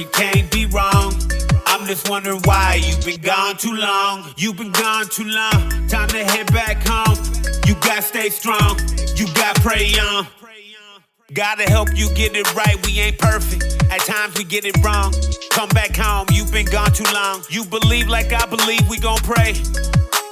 It can't be wrong. I'm just wondering why you've been gone too long. You've been gone too long. Time to head back home. You gotta stay strong. You gotta pray on. Gotta help you get it right. We ain't perfect. At times we get it wrong. Come back home. You've been gone too long. You believe like I believe. We gon' pray.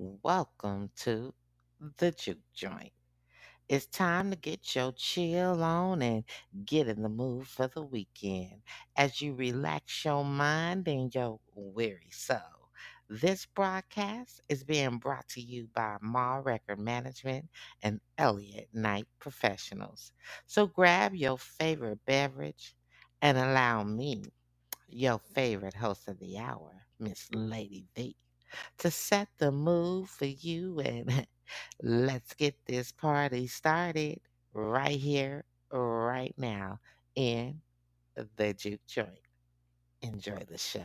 Welcome to the Juke Joint. It's time to get your chill on and get in the mood for the weekend as you relax your mind and your weary soul. This broadcast is being brought to you by Ma Record Management and Elliott Night Professionals. So grab your favorite beverage and allow me, your favorite host of the hour, Miss Lady V, to set the mood for you and let's get this party started right here, right now in the Juke Joint. Enjoy the show.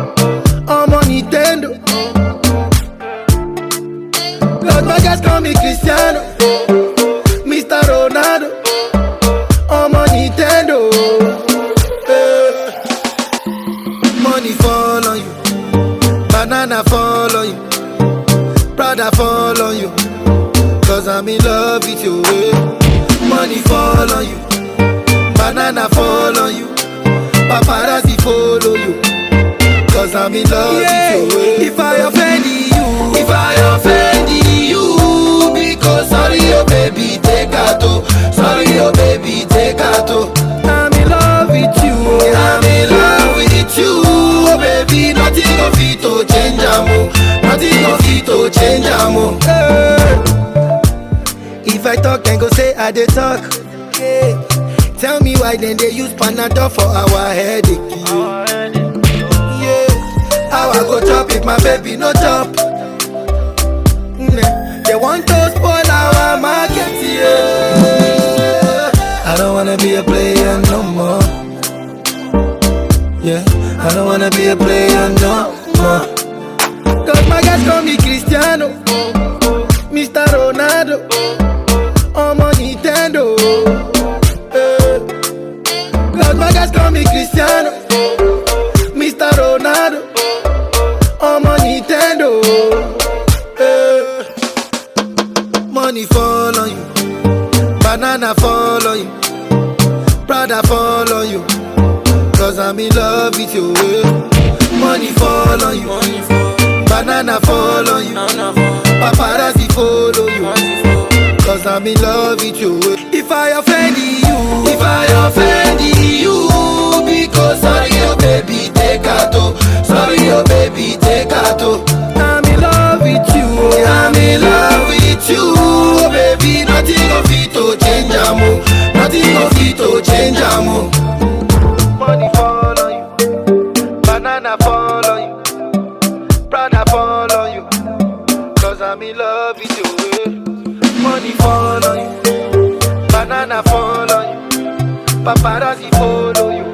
Prada fall on you. Cause I'm in love with you. eh. Money fall on you, banana fall on you, paparazzi follow you. Cause I'm in love with you. eh. If I offend you, if I offend you, because sorry, oh baby, take out. Sorry, oh baby, take out. I'm in love with you. I'm in love with you. Oh baby, nothing of it to change. Nothing of it to change amo. Eh. If I talk, then go say I dey talk. Yeah. Tell me why then they use Panadol for our headache. Yeah. How I go chop if my baby no chop? Mm, They want to spoil our market, yeah. I don't wanna be a player no more. Yeah, I don't wanna be a player no more. Cause my guys call me Cristiano, Mr. Ronaldo, I'm Nintendo. Eh. Cause my guys call me Cristiano, Mr. Ronaldo, I'm Nintendo. Eh. Money fall on you, banana fall on you, Prada fall on you. Cause I'm in love with you. eh. Money fall on you, banana fall on you, paparazzi follow you. Cause I'm in love with you. If I offend you, if I offend you, because sorry, oh baby, take out. oh. Sorry, oh baby, take out. oh. I'm in love with you. I'm in love with you, oh baby. Nothing of it to change, amo. Nothing of it to change, amo. Money fall In love you. eh. Money fall on you, banana fall on you, paparazzi follow you.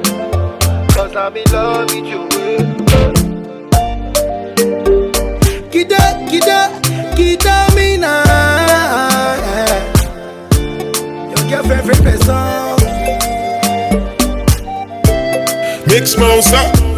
Cause I'm in love with you. eh. Kida, kida, kida me now. Yeah. Your friend, person. Mix mouse up.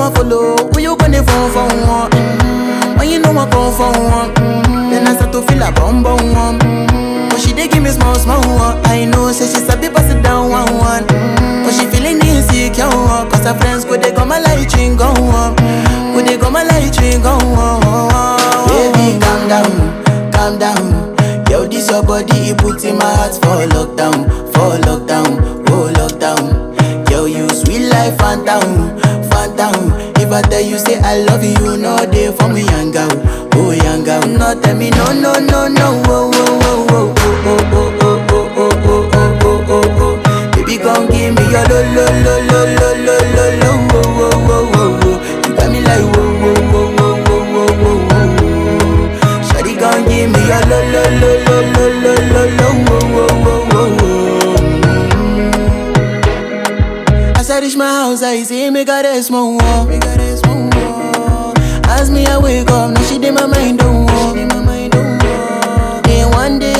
one follow. Who you gonna phone for one? Mm-hmm. When you know I come for one, mm-hmm. then I start to feel a bum bum one. But she dey give me small small one. I know, say she sabi pass it down one one. Mm-hmm. But she feeling insecure, cause her friends go they go my light ring go on, go they go my light ring go on. Baby, calm down, calm down. Yo, this your body, it puts in my heart for lockdown, for lockdown, oh lockdown. Yo, you sweet life, phantom, phantom. If I tell you say I love you, know they for me, young girl, oh young girl. No, tell me no, no, no, no, oh, oh, oh, oh, oh, oh, oh, oh, oh, oh, oh, oh, oh, oh. Baby, come give me your lo, lo, lo, lo, lo, lo, lo, lo, oh, oh, oh, oh, oh. You got me like eyes, he make her rest more. Make her rest more. As me I wake up, now she did my mind don't walk. Then one day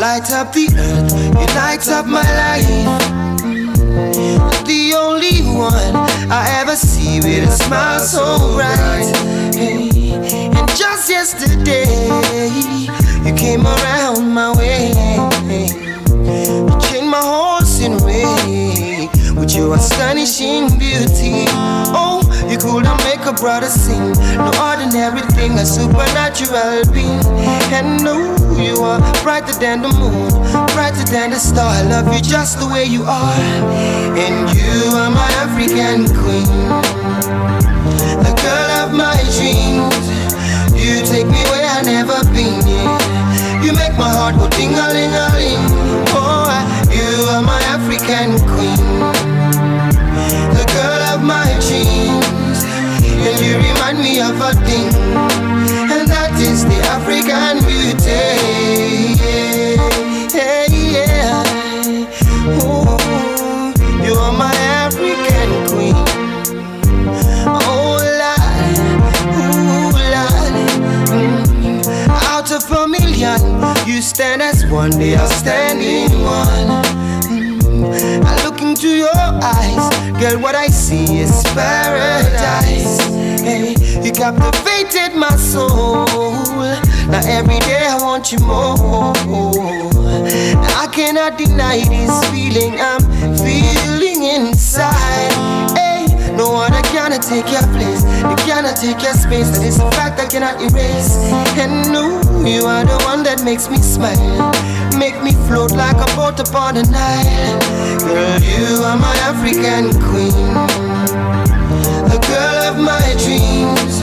light up the earth, you light up my life. The only one I ever see with a smile so bright. And just yesterday, you came around my way. You changed my whole scenery with your astonishing beauty. Oh, you could not make a brother sing. No ordinary thing, a supernatural being. And no, you are brighter than the moon, brighter than the star. I love you just the way you are. And you are my African queen, the girl of my dreams. You take me where I've never been. Yeah. You make my heart go ding a ling a ling. Oh, you are my African queen, you remind me of a thing, and that is the African beauty. Yeah, yeah. Ooh, you are my African queen. Oh, Lord, Lord. Mm. Out of a million, you stand as one, they are standing one. Eyes, girl, what I see is paradise. Hey, you captivated my soul. Now every day I want you more. I cannot deny this feeling I'm feeling inside. Hey, no one I cannot take your place. You cannot take your space. That is a fact I cannot erase. And no, you are the one that makes me smile. Make me float like a boat upon the Nile. Girl, you are my African queen. The girl of my dreams.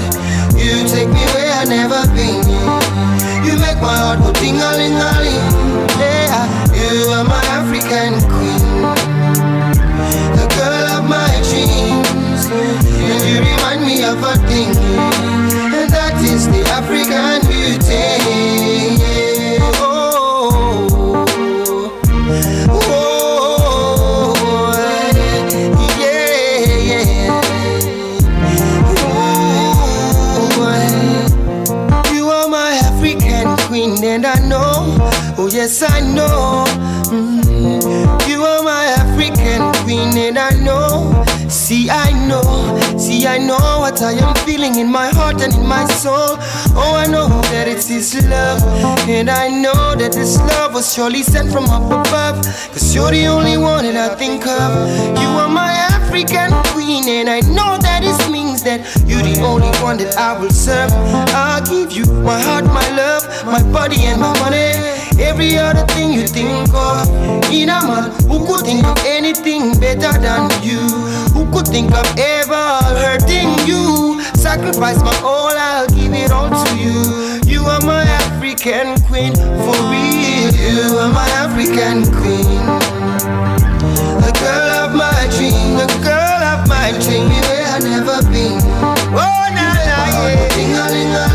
You take me where I've never been. You make my heart go ding a ling a. Yeah, you are my African queen. The girl of my dreams. And you remind me of a thing. Is the African beauty. And I know, oh yes, I know. Mm, you are my African queen, and I know. See, I know, see, I know what I am feeling in my heart and in my soul. Oh, I know that it's His love, and I know that this love was surely sent from up above. Cause you're the only one that I think of. You are my African queen, and I know that this means that you're the only one that I will serve. I'll give you my heart, my love, my body, and my money. Every other thing you think of In a man who could think of anything better than you think of ever hurting you. Sacrifice my all, I'll give it all to you. You are my African queen, for real. You are my African queen. The girl of my dream, the girl of my dream Where I never been. Oh, nah, nah, yeah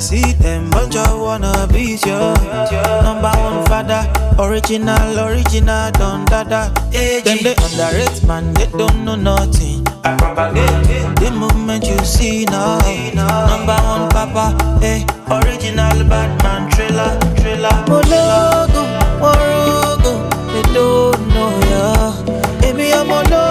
see them bunch of be yo. Number one father, original, original, don't dada. Them they underrate, man, they don't know nothing. I propagate the movement you see now. Number one papa, hey Original Batman trailer, trailer. Mologo, Morogo, they don't know ya. Yeah. Hey, I'm alone.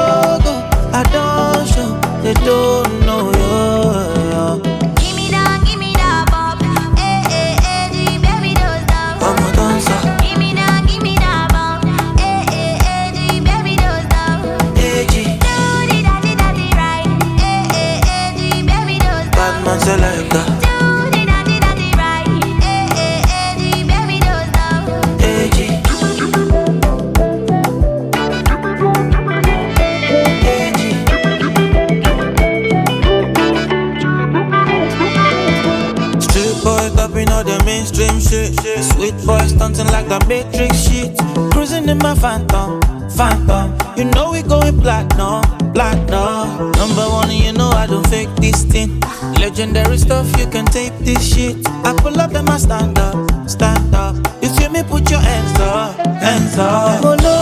Street boy stunting like the Matrix shit. Cruising in my phantom, phantom. You know we going platinum, platinum. Number one, you know I don't fake this thing. Legendary stuff, you can tape this shit. I pull up, then I stand up, stand up. You feel me? Put your hands up, hands up. Oh no.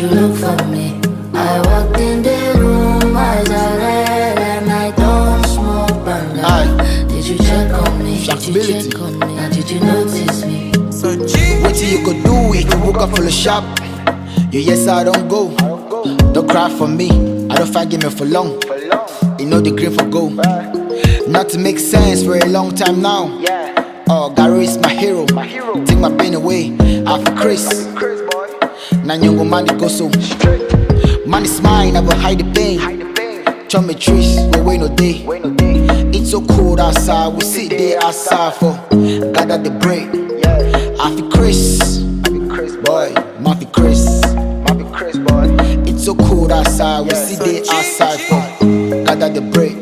you look for me? I walked in the room, eyes are red, and I don't smoke banana. Did you check on me? Did you check on me? Did you notice me? So what you could do if you woke up full of shop? Yeah, yes, I don't go. Don't cry for me. I don't fight me for long. You know the grief for go. Not to make sense for a long time now. Oh, Gary is my hero. Take my pain away. After Chris na nyongo money go so. Never hide the pain. Chum me trees, we wait no day. It's so cold outside, we sit there outside for gather the break. I feel Chris, boy, Matthew Chris. It's so cold outside, we sit there outside for gather the break.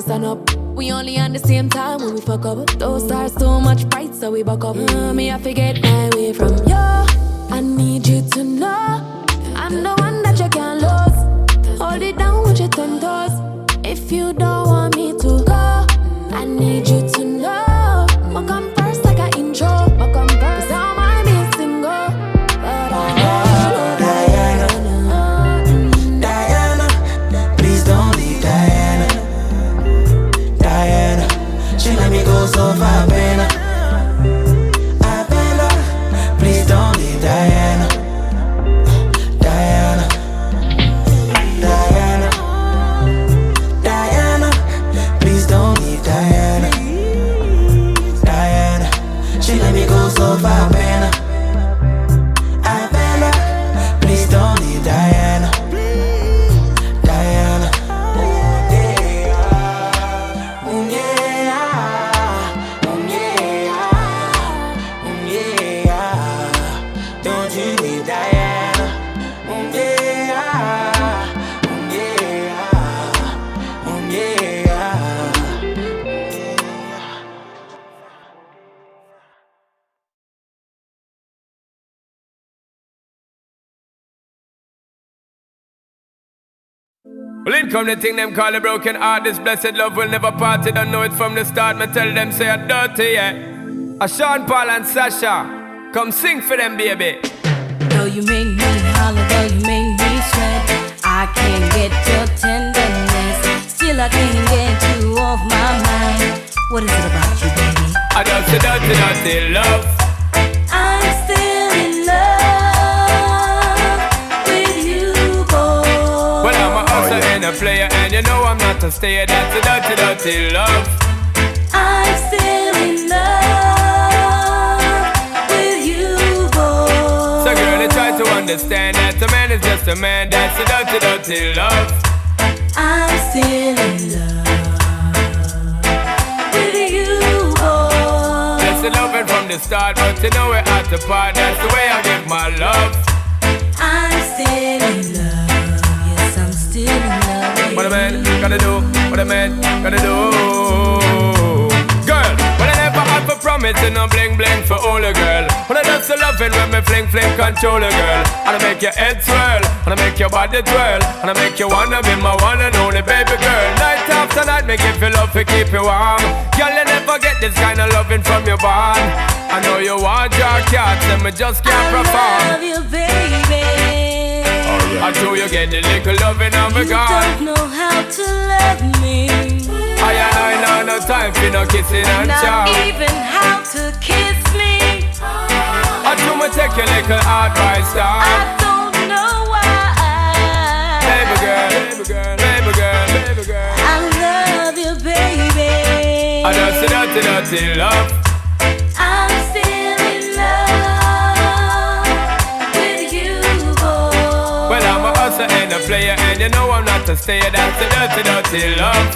stand up. We only on the same time when we fuck up. Those stars too much bright, so we buck up. Mm, me, I forget. Man. Come the thing them call a broken heart. This blessed love will never part. They don't know it from the start. Me tell them say a dirty, yeah. A Sean Paul and Sasha, come sing for them, baby. Though you make me holler, though you make me sweat, I can't get your tenderness. Still, I can't get you off my mind. What is it about you, baby? I don't say dirty, dirty love. Player, and you know I'm not a stayer. That's a dirty, dirty love. I'm still in love with you, boy. So, girl, they try to understand that a man is just a man. That's a dirty, dirty love. I'm still in love with you, boy. That's the loving from the start, but you know we're at the part. That's the way I give my love. I'm still in love. Yes, I'm still in love. What a man gotta do, what a man gotta do. Girl, when I never had for promise and no bling bling for all a girl. When I just a loving when me fling fling control a girl. And I make your head swirl, and I make your body twirl, and I make you wanna be my one and only baby girl. Night after night, make you feel love to keep you warm. Girl, you never get this kind of loving from your bond. I know you want your cats, and me just can't perform. love you, baby. I know you get the little loving of a You don't know how to love me. I and I know no time for no kissing and Not chow. even how to kiss me. I do me take your little advice I down. don't know why. Baby girl, baby girl, baby girl, baby girl. I love you, baby. I just a dirty, dirty love. Player, and you know I'm not a stayer. That's a dirty, dirty love.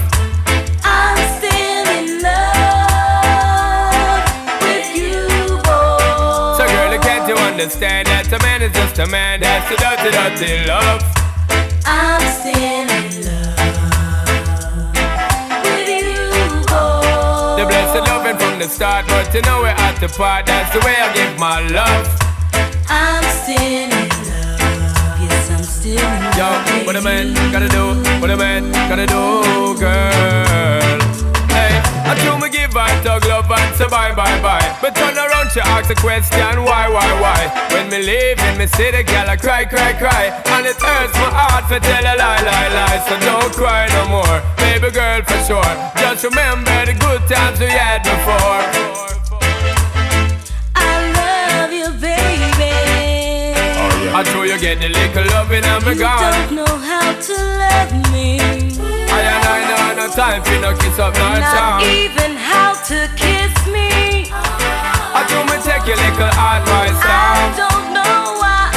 I'm still in love with you, boy. So, girl, can't you understand that a man is just a man? That's a dirty, dirty love. I'm still in love with you, boy. The blessed loving from the start, but you know we're at the part. That's the way I give my love. I'm still in love. Still. Yo, what a man gotta do, what a man gotta do, girl. Hey, I do me give her tug love and say bye, bye, bye. But turn around, she ask a question, why, why, why? When me leave in me see the girl, I cry, cry, cry. And it hurts my heart to tell a lie, lie, lie. So don't cry no more, baby girl, for sure. Just remember the good times we had before. I know you get the little loving and me You gone. don't know how to love me. I and I know no time for no kiss up, no Not even how to kiss me. I do me take your little advice I don't know why.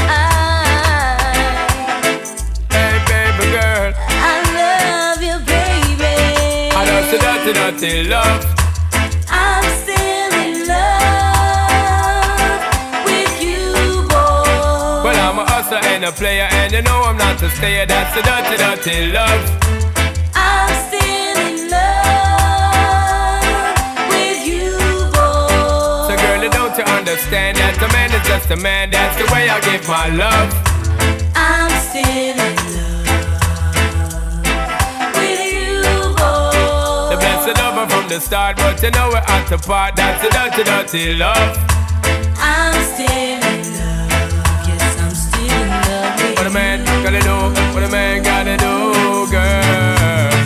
Hey, baby girl. I love you, baby. I know so dirty, dirty love. A hustler and a player, and you know I'm not a stayer. That's the dirty, dirty love. I'm still in love with you, boy. So, girl, don't you understand that a man is just a man? That's the way I give my love. I'm still in love with you, boy. The blessed lover from the start, but you know we're at the part. That's the dirty, dirty love. What a man gotta do, what a man gotta do, girl.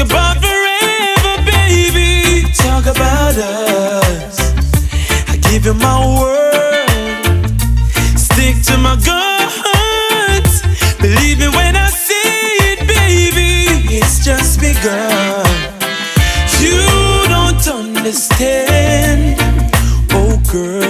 about forever, baby. Talk about us. I give you my word. Stick to my guns. Believe me when I say it, baby. It's just begun. You don't understand, oh girl.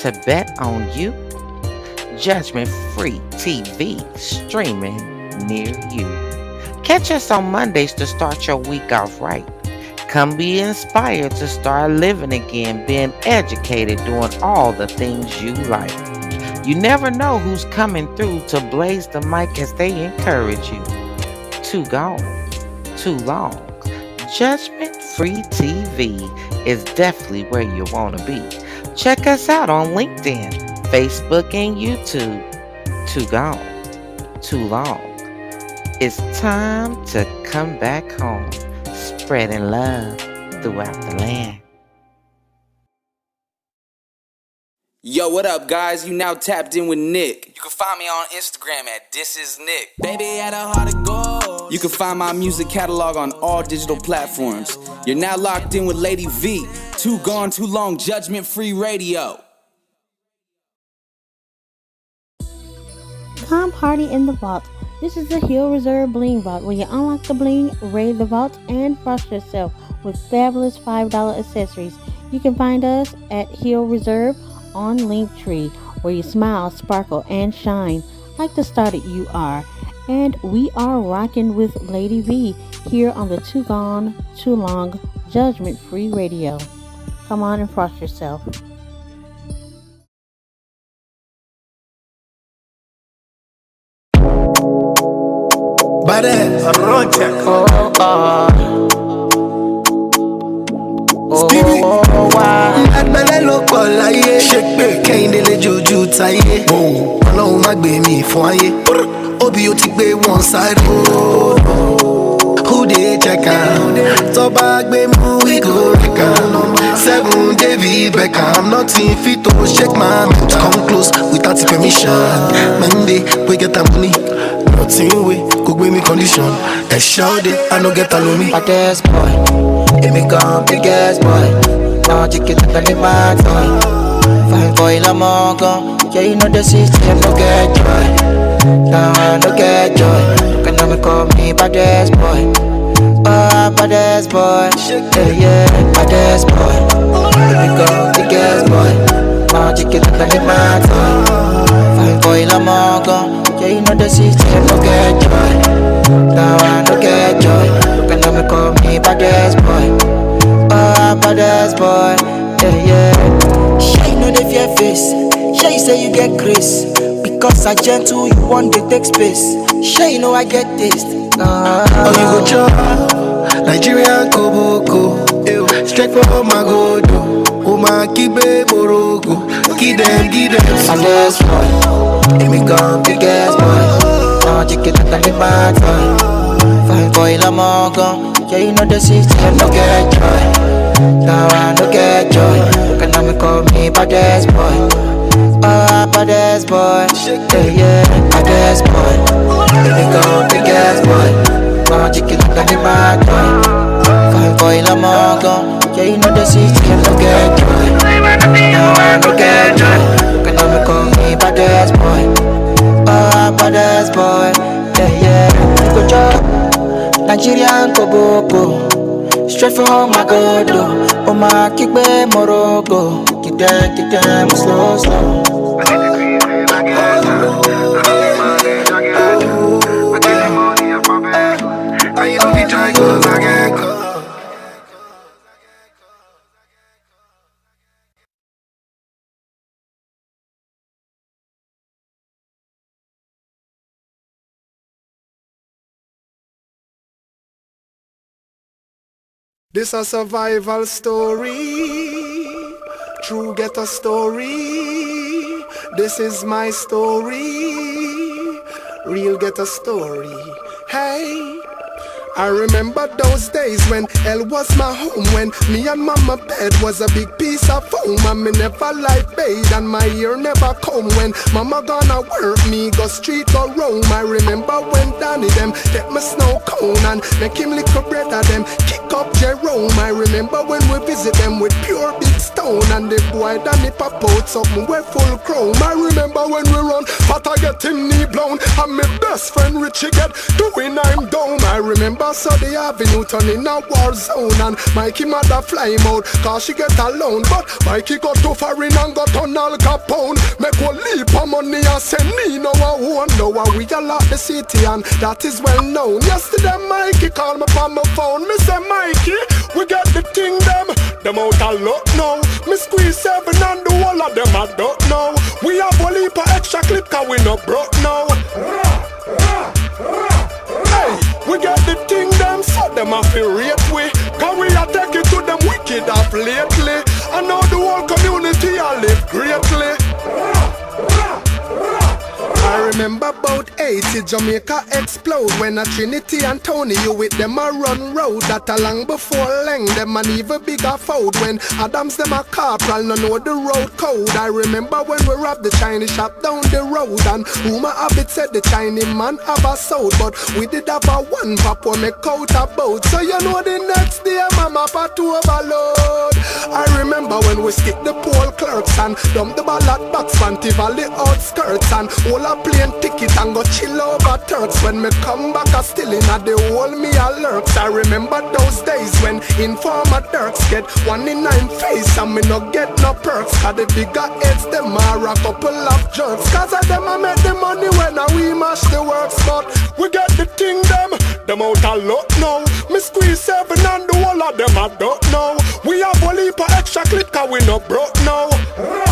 To bet on you? Judgment Free TV streaming near you. Catch us on Mondays to start your week off right. Come be inspired to start living again, being educated, doing all the things you like. You never know who's coming through to blaze the mic as they encourage you. Too gone, too long. Judgment Free TV is definitely where you want to be. Check us out on LinkedIn, Facebook, and YouTube. Too gone, too long. It's time to come back home, spreading love throughout the land. Yo, what up, guys? You now tapped in with Nick. You can find me on Instagram at This Is Nick. Baby, at a heart of gold. You can find my music catalog on all digital platforms. You're now locked in with Lady V. Too gone, too long. Judgment Free Radio. Come party in the vault. This is the Hill Reserve Bling Vault where you unlock the bling, raid the vault, and frost yourself with fabulous $5 accessories. You can find us at Hill Reserve on Linktree where you smile, sparkle, and shine like the star that you are. And we are rocking with Lady V here on the Too Gone, Too Long Judgment Free Radio. Come on and frost yourself. Badass. Oh, oh. Stevie. Agbẹ́lẹ́ ló pọ̀ láyé. Ṣé pé kẹ́hìndé lè jojú táyé? Ọlọ́run má gbé mi fún ayé. Obì ó ti gbé wọn sáré. Dey check am? Tọ́ba gbé mú we go wreck. Seven David Beckham, nothing fit to shake my mouth. Come close without permission. Monday, we get the money. Nothing wey go gbé mi condition. Ẹ ṣọ́ọ́dẹ̀, I no get alomi. Baddest boy, èmi gan biggest boy. Náà jíkì tẹ̀tẹ̀ ní máa tán. Fine boy lọ́mọ gan. Yeah, you know the system no get joy. I no get joy. Can me call me baddest boy. Oh, baddest boy. Yeah, yeah, baddest boy. Èmi gan biggest boy. Náà jíkì tẹ̀tẹ̀ ní máa tán. Fine boy lọ́mọ gan. Yeah, you know the system no get joy. Now I no get joy. Can me call me baddest boy. Oh, baddest boy. Yeah, yeah. Sure you know the fear face. Sure you say you get grace. Because I gentle, you want to take space. Sure you know I get taste. Oh, you go chop Nigerian koboko Straight for my godo O ma kibe morogo Give them, them Baddest boy. Èmi gan biggest boy. Náà jíkì tẹ̀tẹ̀ ní bad boy. Fine boy lọ́mọ gan. Yeah, you know the system no get joy. Now I no get joy. Can I me call me baddest boy? Oh, baddest boy. Yeah, yeah, boy. Baby, go biggest boy. Mama, chicken like a mad boy. Fine boy, la mongo. Yeah, you know the city, I no get joy. Now I no get joy. Can I call me baddest boy? Oh, baddest boy. Yeah, yeah. Good job. Nigerian Koboko. Straight from my God, oh my kikbe morogo. Kide, kide, slow, slow. This a survival story. True get a story. This is my story. Real get a story. Hey. I remember those days when hell was my home When me and mama bed was a big piece of foam And me never like bathe and my ear never comb When mama gonna work me go street go roam. I remember when Danny them take my snow cone And make him lick a bread of them kick up Jerome. I remember when we visit them with pure big stone And the boy Danny pop out something with full chrome. I remember when we run but I get him knee blown And my best friend Richie get doing I'm down. I remember so the avenue turn in a war zone And Mikey mother fly him out. Cause she get alone But Mikey got too foreign and got on Al Capone. Make one leap of money and send me no one. Now we a lot the city and that is well known. Yesterday Mikey called me on my phone. Me say Mikey, we get the thing them. Them out a lot now. Me squeeze seven and the whole of them I don't know. We have a leap of extra clip cause we no broke now thing them, so them a feel rate we. Cause we a take it to them wicked off lately? I know the whole community a live greatly I remember about 80 Jamaica explode When a Trinity and Tony you with them a run road That a long before Leng them an even bigger fold When Adams them a corporal no know the road code. I remember when we robbed the Chinese shop down the road And have it said the Chinese man have a soul But we did have a one pop when make out a boat. So you know the next day mama pat to overload. I remember when we stick the pole clerks And dump the ballot box Fanti Valley outskirts And all a plane ticket and go chill over Turks When me come back I still in a the whole me a lurks I remember those days when informer Turks Get one in nine face and me no get no perks. Cause the bigger heads them are a couple of jerks. Cause of them I make the money when I we mash the works. But we get the thing them, them out a lot now. Me squeeze seven and the whole of them I don't know. We have a leap of extra clip cause we no broke now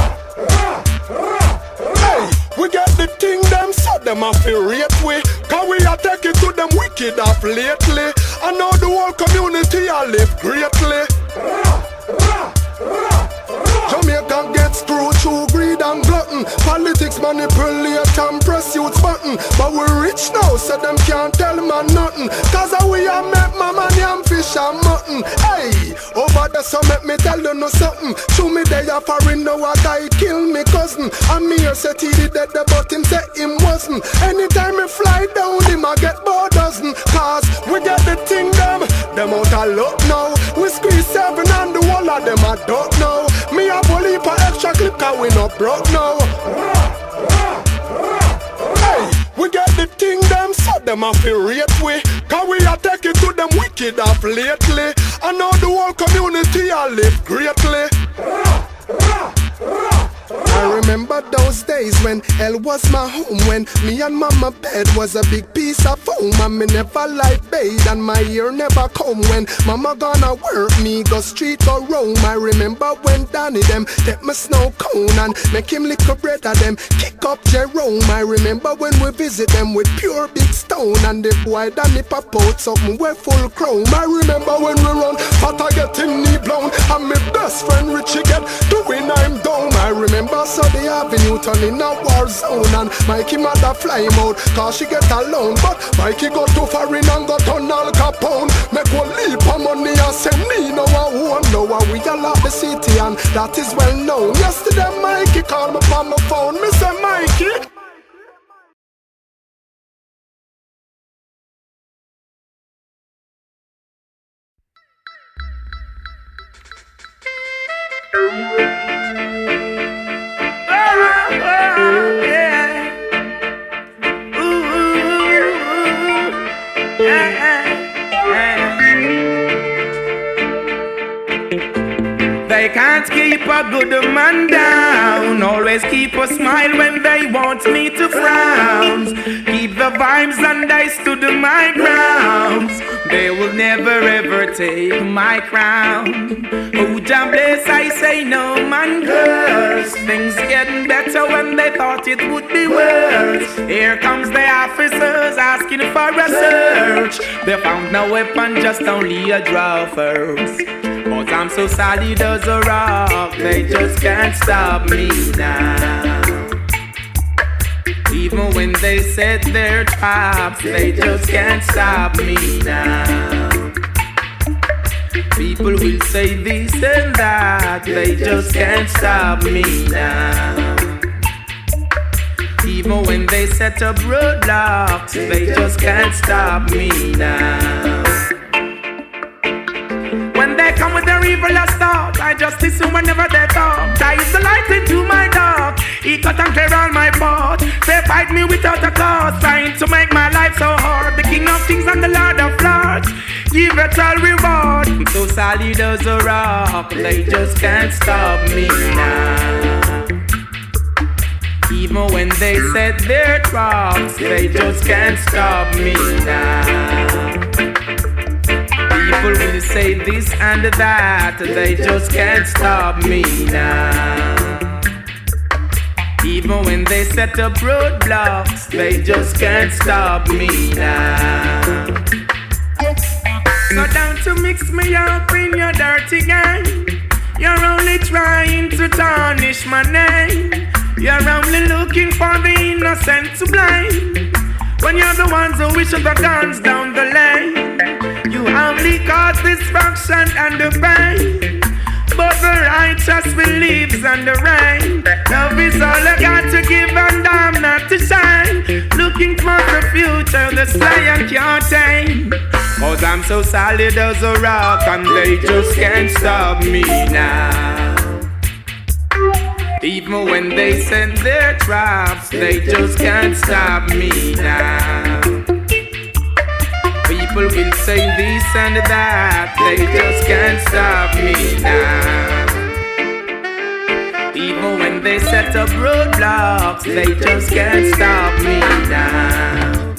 we get the thing them, so them a feel we. Cause we a take it to them wicked off lately. I know the whole community a live greatly Jamaica get screwed through greed and glutton. Politics manipulate and press youth button. But we rich now, so them can't tell man nothing. Cause we a make mama yam fish and mutton. Hey, over there so me tell you no something. Show me they a foreign now a guy kill me cousin. And me here say he did dead but him say him wasn't. Anytime me fly down him I get bored dozen. Cause we get the thing them, them out a lot now. We squeeze seven and the whole of them I don't know Me a bully for extra clip cause we no broke now. Hey, we get the thing them, so them a feel rate we. Cause we a take it to them wicked off lately. I know the whole community a live greatly I remember those days when hell was my home When me and mama bed was a big piece of foam And me never like bathe and my ear never comb When mama gonna work me go street or roam. I remember when Danny them take my snow cone And make him lick a bread of them kick up Jerome. I remember when we visit them with pure big stone And the boy Danny pop out something with full chrome. I remember when we run but I get him knee blown And my best friend Richie get doing I'm down I remember so the avenue turn in a war zone And Mikey mother fly him Cause she get alone. But Mikey go too far in and go turn Al Capone. Make one leap of money and say me no one who know We all love the city and that is well known. Yesterday Mikey called me on my phone. Me say Mikey. They keep a good man down. Always keep a smile when they want me to frown. Keep the vibes and I stood my ground. They will never ever take my crown. Oh, Jah bless, I say no man curse. Things getting better when they thought it would be worse. Here comes the officers asking for a search. They found no weapon, just only a draw first. I'm so solid as a rock, they just can't stop me now. Even when they set their traps, they just can't stop me now. People will say this and that, they just can't stop me now. Even when they set up roadblocks, they just can't stop me now. They come with their evil thought, I just listen whenever they talk. That is the light into my dark. He cut and clear all my path. They fight me without a cause, trying to make my life so hard. The King of Kings and the Lord of Lords, give it all reward. I'm so solid as a rock, they just can't stop me now. Even when they set their traps, they just can't stop me now. People will say this and that, they just can't stop me now. Even when they set up roadblocks, they just can't stop me now. So don't to mix me up in your dirty game. You're only trying to tarnish my name. You're only looking for the innocent to blame. When you're the ones who wish the guns down the lane. You only cause destruction and the pain. But the righteous believes in the rain. Love is all I got to give, and I'm not to shine. Looking for the future, the sky can't tame. Cause I'm so solid as a rock, and they just can't stop me now. Even when they send their traps, they just can't stop me now. People will say this and that, they just can't stop me now. Even when they set up roadblocks, they just can't stop me now.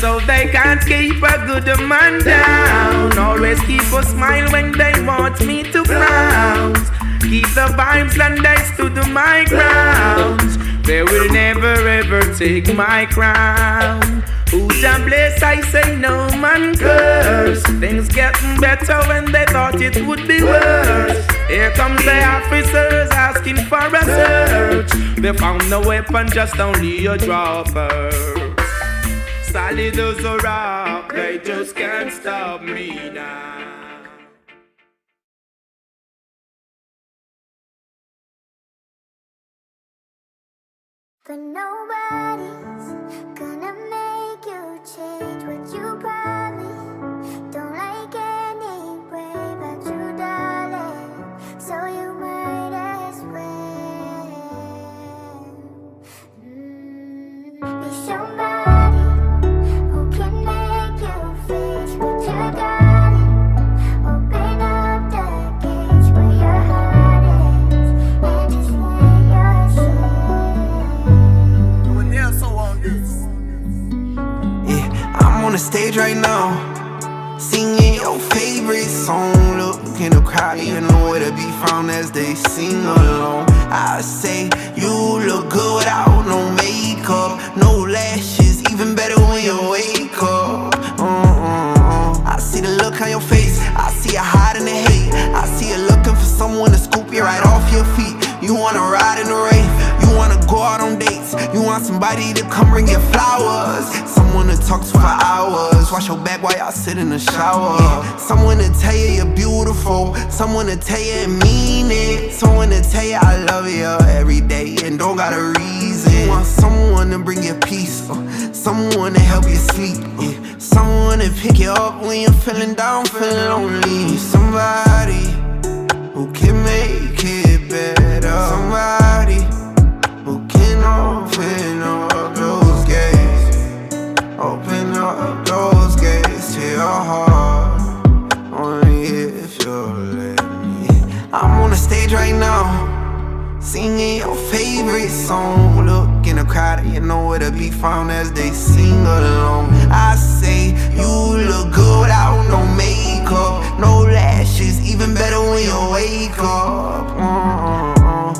So they can't keep a good man down. Always keep a smile when they want me to frown. Keep the vibes and I stood my ground. They will never ever take my crown. Who's a bless? I say no man curse. Things getting better when they thought it would be worse. Here comes the officers asking for a search. They found no weapon, just only a dropper. Solid as a rock, they just can't stop me now. But nobody's gonna make you change the stage right now, singing your favorite song. Look in the crowd, you know where to be found as they sing along. I say you look good without no makeup, no lashes, even better when you wake up. I see the look on your face, I see you hiding the hate. I see you looking for someone to scoop you right off your feet. You wanna ride in the rain. Wanna go out on dates. You want somebody to come bring you flowers. Someone to talk to for hours. Wash your back while y'all sit in the shower. Someone to tell you you're beautiful. Someone to tell you and mean it. Someone to tell you I love you every day and don't got a reason. You want someone to bring you peace. uh, Someone to help you sleep. yeah. Someone to pick you up when you're feeling down, feeling lonely. Somebody who can make it better. Somebody open up those gates. Open up those gates to your heart. Only if you'll let me. I'm on the stage right now. Singing your favorite song. Look in the crowd, you know where to be found as they sing along. I say, You look good without no makeup, no lashes, even better when you wake up. Mm-mm-mm.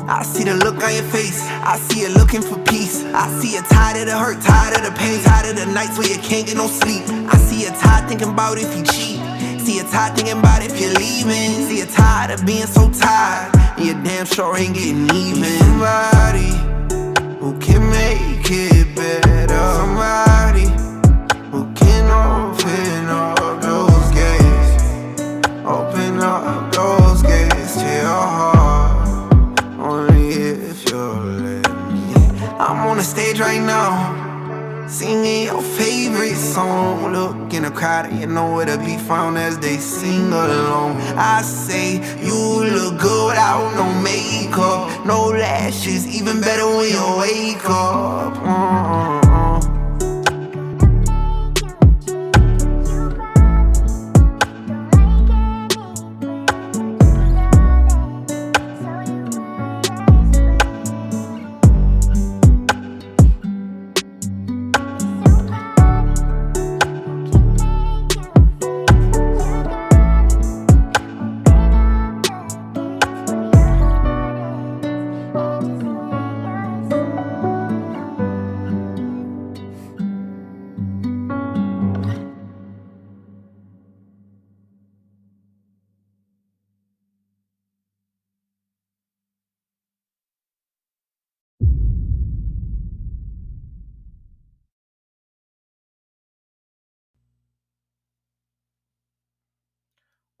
I see the look on your face, I see you looking for peace. I see you tired of the hurt, tired of the pain, tired of the nights where you can't get no sleep. I see you tired thinking about if you cheat. See you tired thinking about if you're leaving. See you tired of being so tired. And you damn sure ain't getting even. Somebody who can make it better. Somebody stage right now. Singing your favorite song. Look in the crowd, you know where to be found as they sing along. I say, You look good without no makeup, no lashes, even better when you wake up. Mm-mm-mm.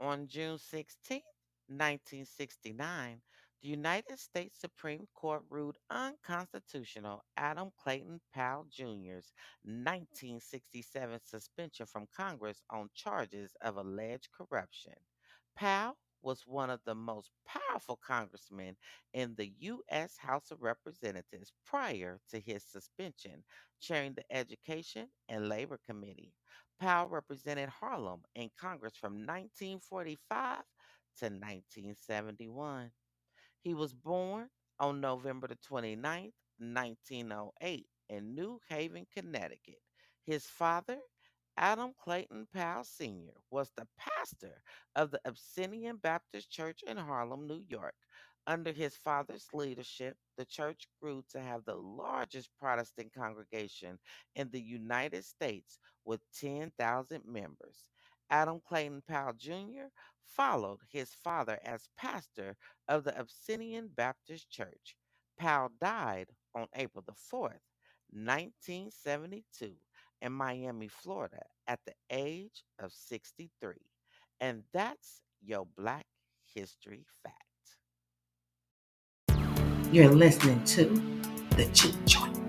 On June 16, 1969, the United States Supreme Court ruled unconstitutional Adam Clayton Powell Jr.'s 1967 suspension from Congress on charges of alleged corruption. Powell was one of the most powerful congressmen in the U.S. House of Representatives prior to his suspension, chairing the Education and Labor Committee. Powell represented Harlem in Congress from 1945 to 1971. He was born on November the 29th, 1908, in New Haven, Connecticut. His father, Adam Clayton Powell Sr., was the pastor of the Abyssinian Baptist Church in Harlem, New York. Under his father's leadership, the church grew to have the largest Protestant congregation in the United States with 10,000 members. Adam Clayton Powell Jr. followed his father as pastor of the Abyssinian Baptist Church. Powell died on April the 4th, 1972, in Miami, Florida, at the age of 63. And that's your Black History Fact. You're listening to The Juke Joint.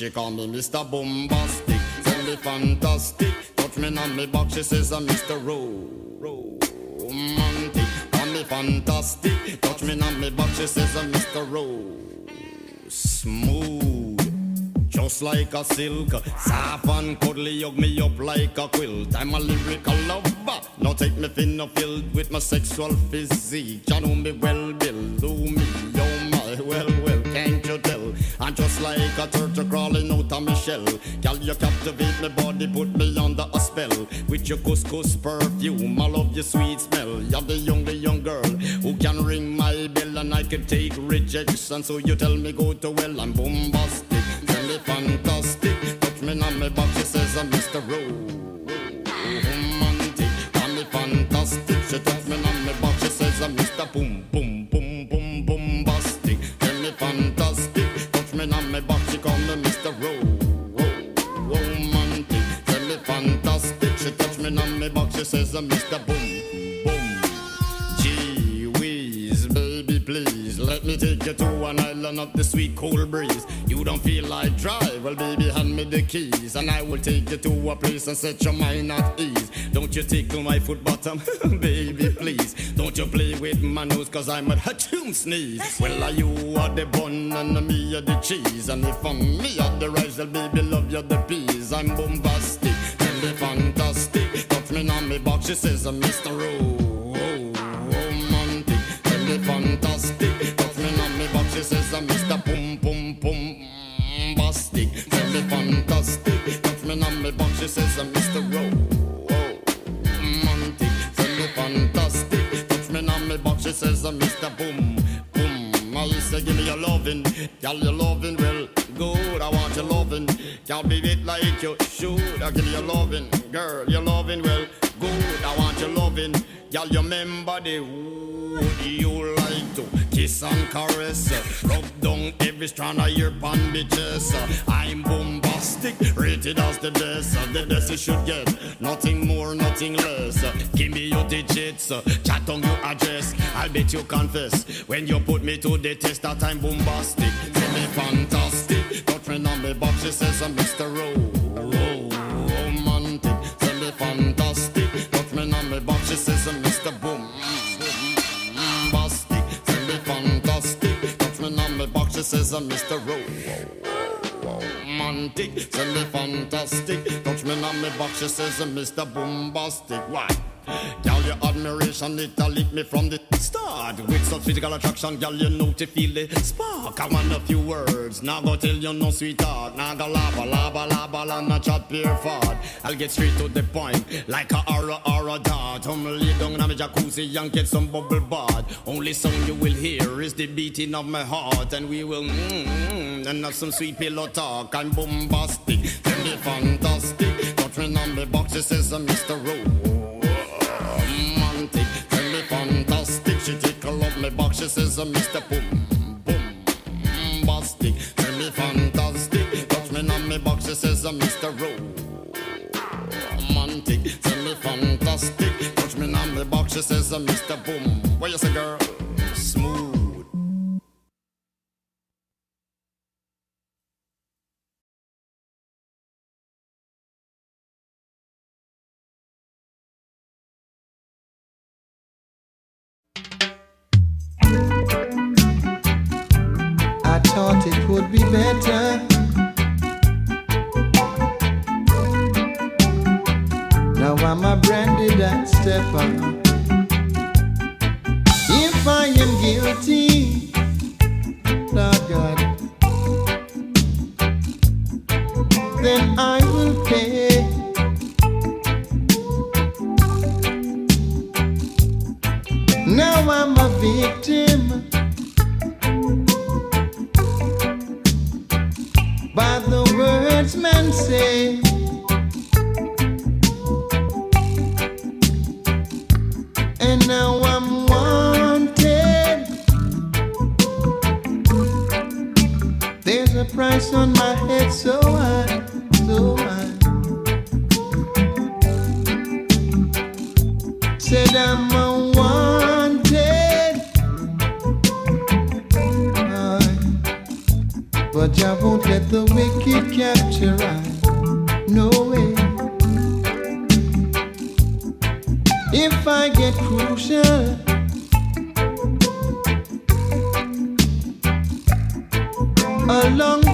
She call me Mr. Boombastic. Tell me fantastic. Touch me on me back. She says I'm Mr. Ro. Romantic. Call me fantastic. Touch me on me back. She says I'm Mr. Ro. Smooth. Just like a silk, soft and cuddly, hug me up like a quilt. I'm a lyrical lover. Now take me thin or filled with my sexual physique. You know me well, your couscous perfume, I love your sweet smell. You're the only young girl who can ring my bell, and I can take rejection. So you tell me go to well, I'm boombastic. Hand me the keys, and I will take you to a place and set your mind at ease. Don't you tickle my foot bottom, baby, please. Don't you play with my nose, cause I'm a hatchoon sneeze. Well, are you are the bun and me are the cheese, and if I'm me are the rice, well, baby, love you the peas. I'm boombastic, tell me fantastic. Touch me on me box, she says I'm Mr. Ro. Romantic, tell me fantastic. Touch me on me box, she says I'm Mr. Boom fantastic. Touch me on me box, she says I'm Mr. Ro. Romantic, tell me fantastic. Touch me on me box, she says I'm Mr. Boom Boom. I say give me your loving, girl, your loving well good. I want your loving, can't be it like you should. I give you your loving, girl, your loving well good. I want your loving, girl, you remember the wood you kiss and caress, rub down every strand of your pan bitches. I'm boombastic, rated as the best, the best you should get, nothing more, nothing less. Give me your digits, chat on your address. I'll bet you confess when you put me to the test that I'm boombastic. Tell me fantastic, touch me on me box, she says I'm Mr. Ro. Romantic, tell me fantastic, she says I'm Mr. Ro. Romantic, tell me fantastic, touch me on me box, she says uh, I'm Mr. Boombastic. Why? Girl, your admiration, it a lit me from the start. With such physical attraction, girl, you know to feel the spark. I want a few words, now go tell you no sweetheart. Now go lava, lava, lava, la, not chat pure fart. I'll get straight to the point, like a aura, aura dart. I'm lay down in my jacuzzi and get some bubble bath. Only sound you will hear is the beating of my heart, and we will mmm, and have some sweet pillow talk. I'm boombastic, tell me fantastic. Me on the box, it says Mr. Romantic, tickle up my box, she says Mr. Boom, boom, bombastic. Tell me fantastic. Touch me on my box, she says I'm Mr. Romantic, tell me fantastic. Touch me on my box, she says Mr. Boom. What you say, girl? Would be better. Now I'm a branded and stepper. If I am guilty, Lord God, then I will pay. Now I'm a victim. By the words men say. And now I'm wanted. There's a price on my head so high, so high. Said I'm a wanted. But I won't let the wicked capture I. No way. If I get crucial, along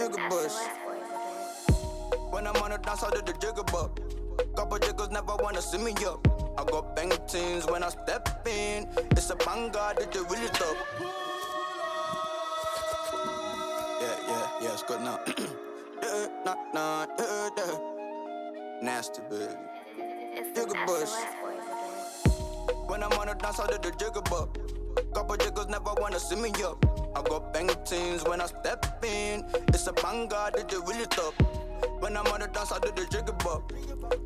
Jigger bush. When I'm on the dance, I do the jigger bop. Couple jiggers never wanna see me up. I got bang teams when I step in. It's a banger, did you really top? Yeah, yeah, yeah, it's good now. yeah, nah, nah, yeah, yeah. Nasty, baby. Jigger bush. When I'm on the dance, I do the jigger bop. Couple jiggers never wanna see me up. I got bang teams when I step in. It's a banger, did you really top? When I'm on the dance, I do the jigger bop.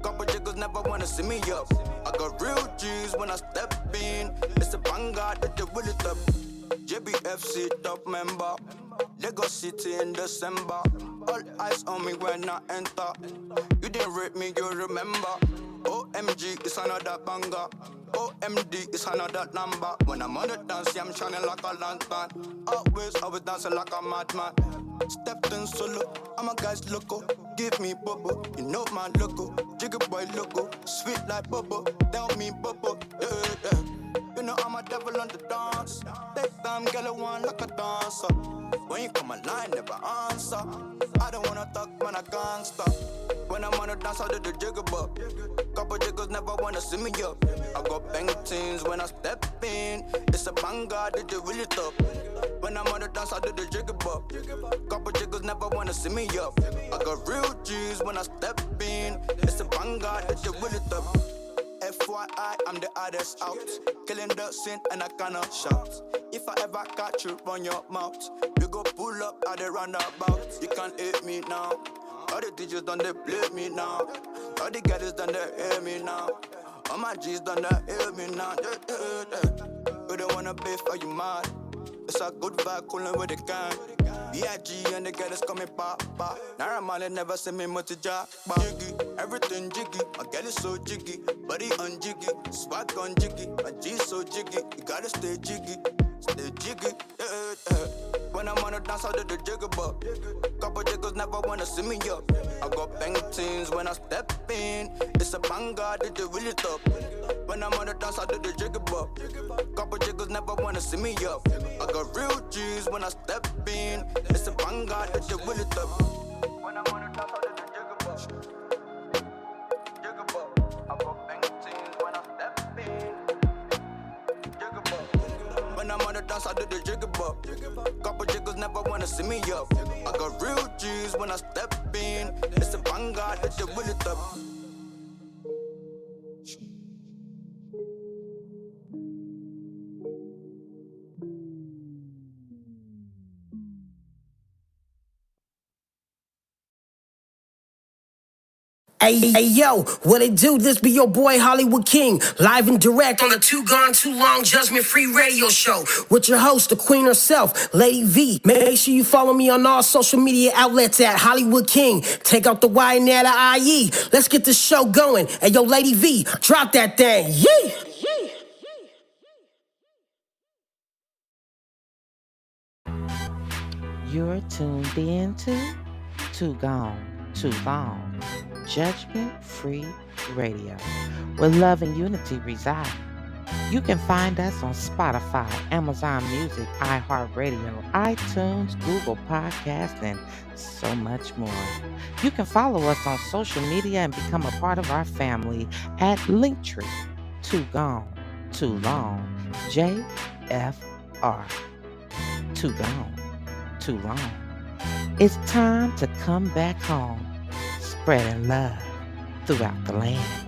Couple jiggers never wanna see me up. I got real G's when I step in. It's a banger, did you really top? JBFC top member. Lego City in December. All eyes on me when I enter. You didn't rate me, you remember. OMG, it's another banger. OMD it's another number. When I'm on the dance, yeah, I'm shining like a lantern. Always, always dancing like a madman. Stepped in solo, I'm a guy's loco. Give me bubble, you know my logo. Jigger boy logo, sweet like bubble. Tell me bubble, yeah, yeah. You know I'm a devil on the dance. Take time, girl, I want like a dancer. When you come online, never answer. I don't wanna talk, man, a gangster. When I'm on the dance, I do the jigger bop. Couple jiggers never wanna see me up. I got bang teams when I step in. It's a banger, did you really top? When I'm on the dance, I do the jigger bop. Couple jiggers never wanna see me up. I got real G's when I step in. It's a banger, did you really top? FYI, I'm the hardest out. Killing the scene and I cannot shout. If I ever catch you, run your mouth. We go pull up at the roundabout. You can't hate me now. All the teachers done they play me now. All the girls done they hear me now. All my G's done they hear me now. Yeah, yeah, yeah. We don't wanna beef, for you mad? It's a good vibe, coolin' with the gang. B.I.G. and the girls coming pop, pop. Naira Marley never see me multi job. Jiggy, everything jiggy. My girl is so jiggy, body on jiggy, swag on jiggy. My G so jiggy, you gotta stay jiggy, stay jiggy. Yeah, yeah. When I'm on the dance, I do the jigger bop. Couple jiggers never wanna see me up. I got bang teams when I step in. It's a banger, did you really top? When I'm on the dance, I do the jigger bop. Couple jiggers never wanna see me up. I got real G's when I step in. It's a banger, did you really top? When I'm on the dance, I do the jigger bop. Jigger bop. I got bang dance, I do the jigger bop. Couple jiggles never wanna see me up. I got real G's when I step in. It's a banger, did you really top? Hey, hey, yo, what it do? This be your boy Hollywood King, live and direct on the Too Gone Too Long Judgment Free Radio Show with your host, the Queen herself, Lady V. Make sure you follow me on all social media outlets at Hollywood King. Take out the Y and add a IE. Let's get this show going. Hey, yo, Lady V, drop that thing. Yee! You're tuned in to Too Gone, Too Long, Judgment Free Radio, where love and unity reside. You can find us on Spotify, Amazon Music, iHeartRadio, iTunes, Google Podcasts, and so much more. You can follow us on social media and become a part of our family at Linktree. Too Gone, Too Long, JFR. Too Gone, Too Long. It's time to come back home, spreading love throughout the land.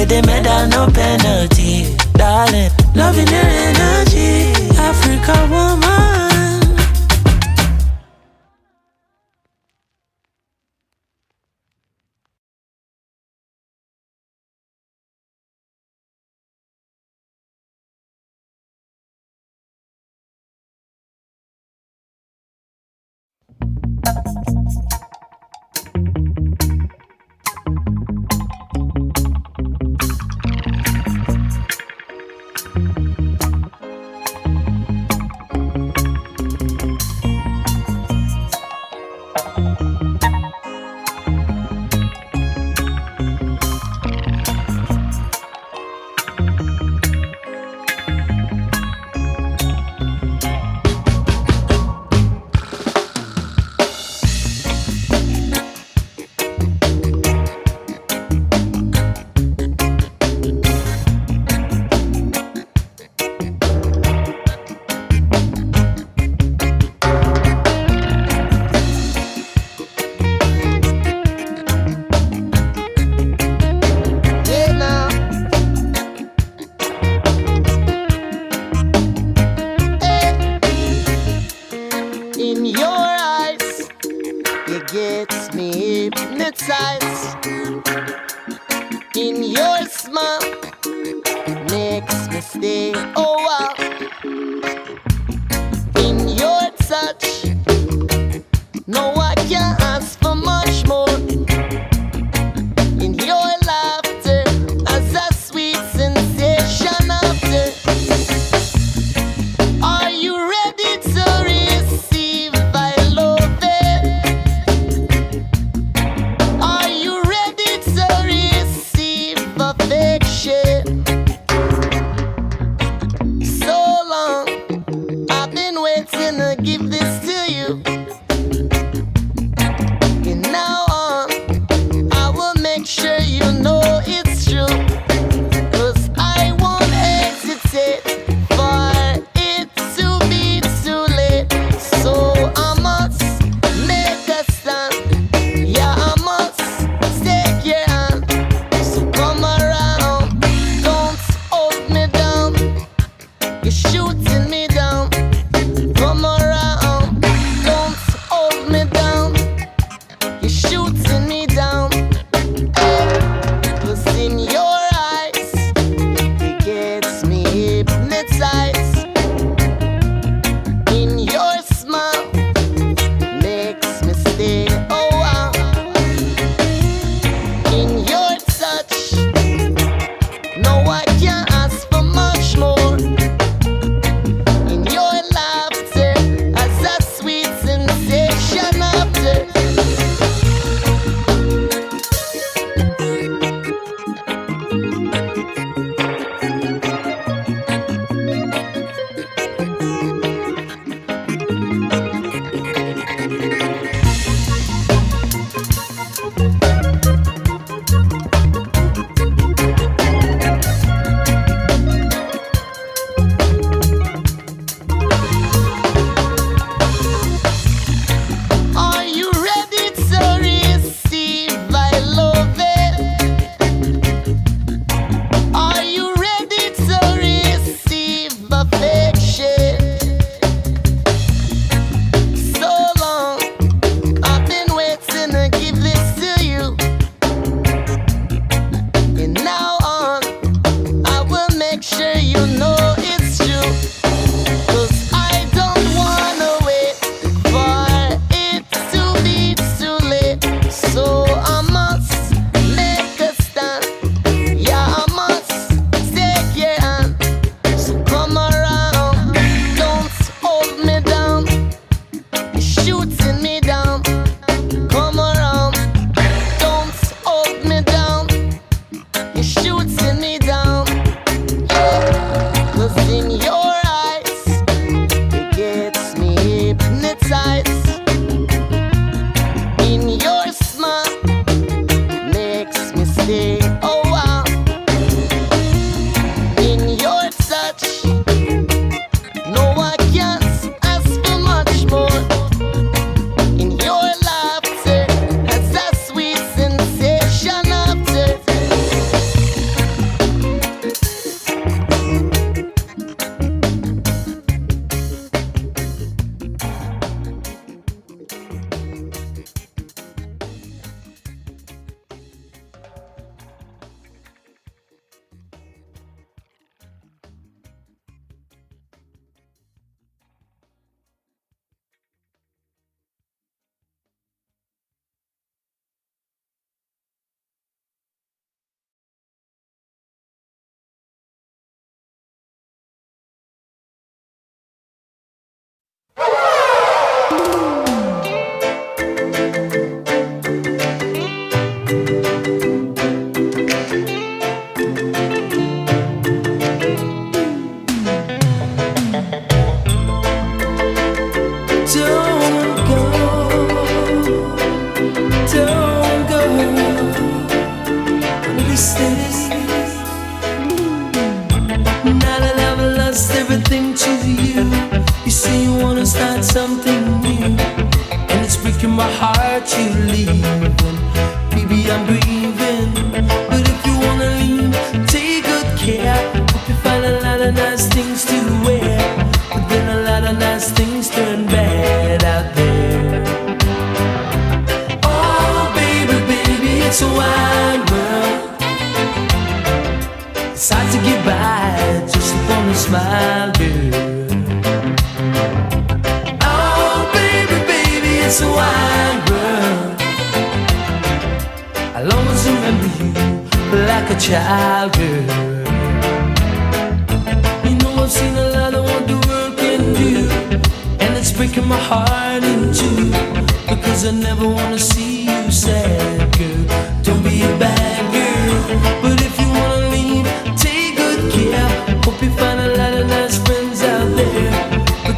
With the medal, no penalty.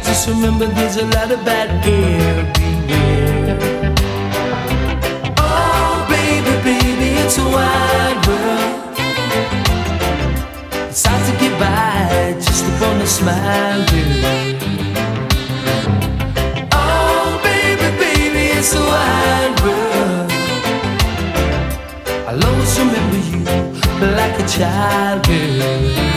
Just remember there's a lot of bad. Beware. Oh, baby, baby, it's a wide world. It's hard to get by just upon a smile, girl. Oh, baby, baby, it's a wide world. I'll always remember you like a child, girl.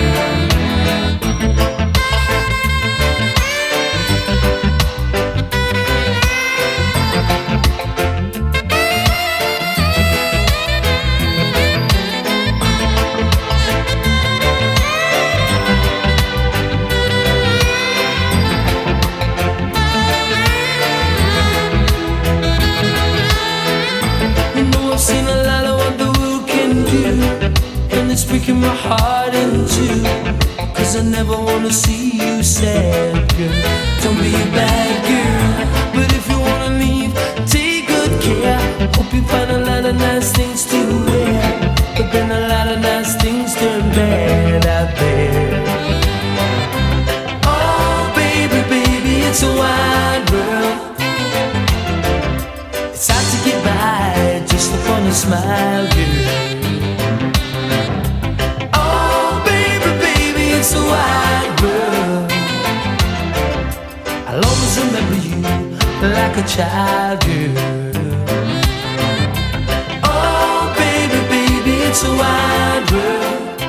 I never wanna see you sad, girl. Don't be a bad girl But if you wanna leave, take good care. Hope you find a lot of nice things to wear. But then a lot of nice things turn bad out there. Oh, baby, baby, it's a wide world. It's hard to get by just upon a smile, girl. Like a child, girl. Oh, baby, baby, it's a wide world.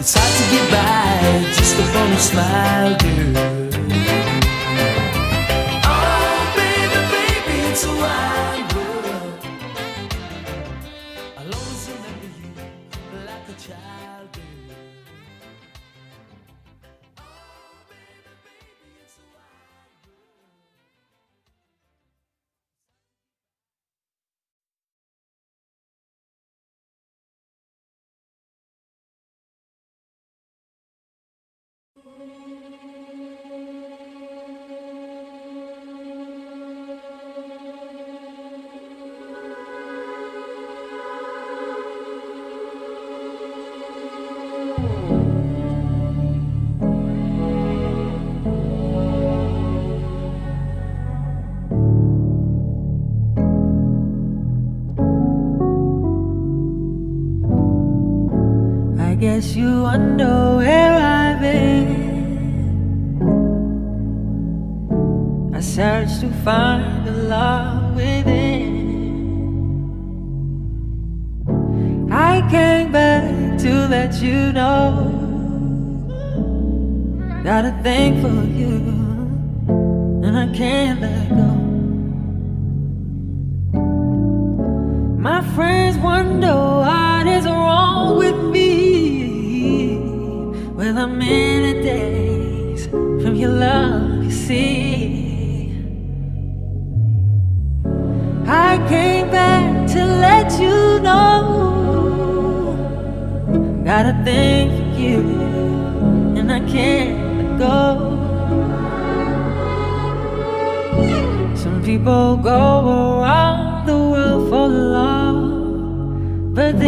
It's hard to get by just upon a smile, girl.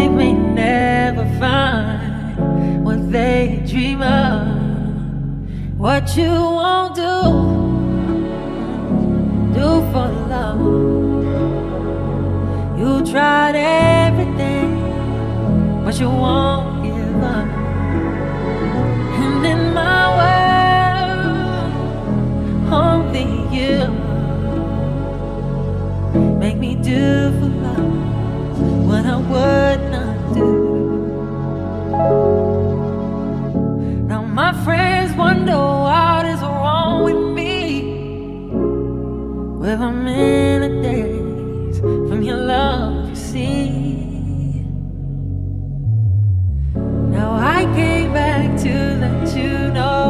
they may never find what they dream of. What you won't do, do for love. You tried everything, but you won't give up. And in my world, only you make me do for love what I would My friends wonder what is wrong with me. Well, I'm in a daze from your love, you see. Now I came back to let you know.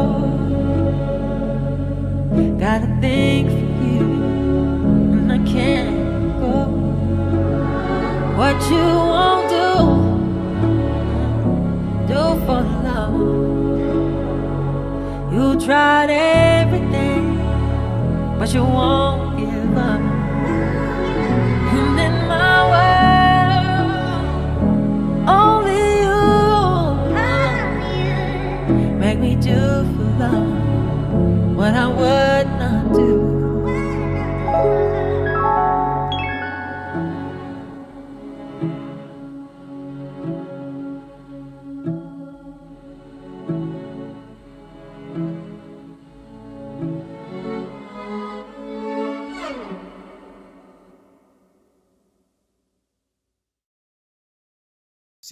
Got a thing for you, and I can't go. What you won't do, do for tried everything, but you won't give up. And in my world, only you make me do for love what I would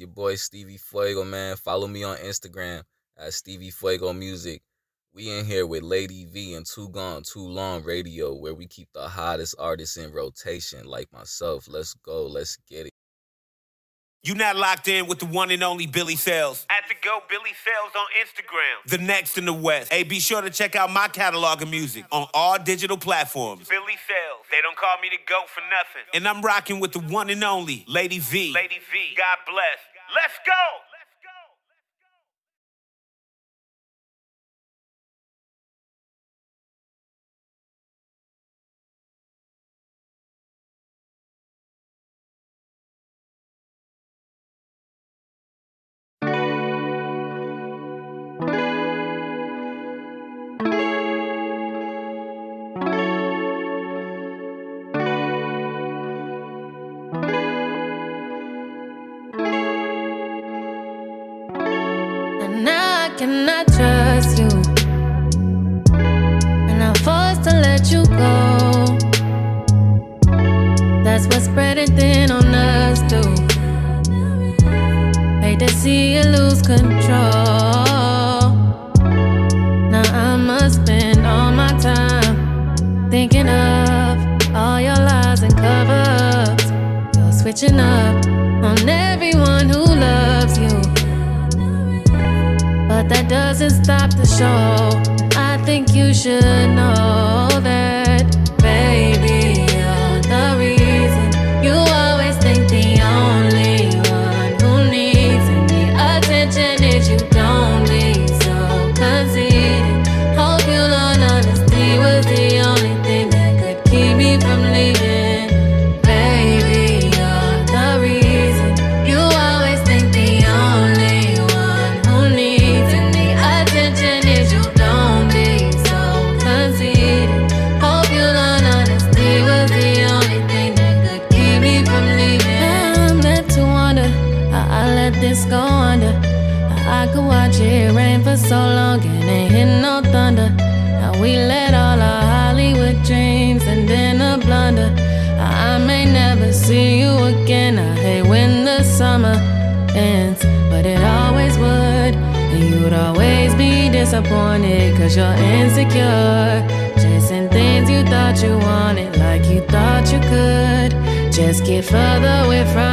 your boy Stevie Fuego, man. Follow me on Instagram at Stevie Fuego Music. We in here with Lady V and Too Gone Too Long Radio, where we keep the hottest artists in rotation, like myself. Let's go, let's get it. You not locked in with the one and only Billy Sales. At the Go Billy Sales on Instagram. The next in the West. Hey, be sure to check out my catalog of music on all digital platforms. Billy Sales. They don't call me the GOAT for nothing. And I'm rocking with the one and only Lady V. Lady V. God bless. Let's go. See you lose control. Now I must spend all my time thinking of all your lies and cover ups. You're switching up on everyone who loves you. But that doesn't stop the show. I think you should know that, keep get further away frontin'.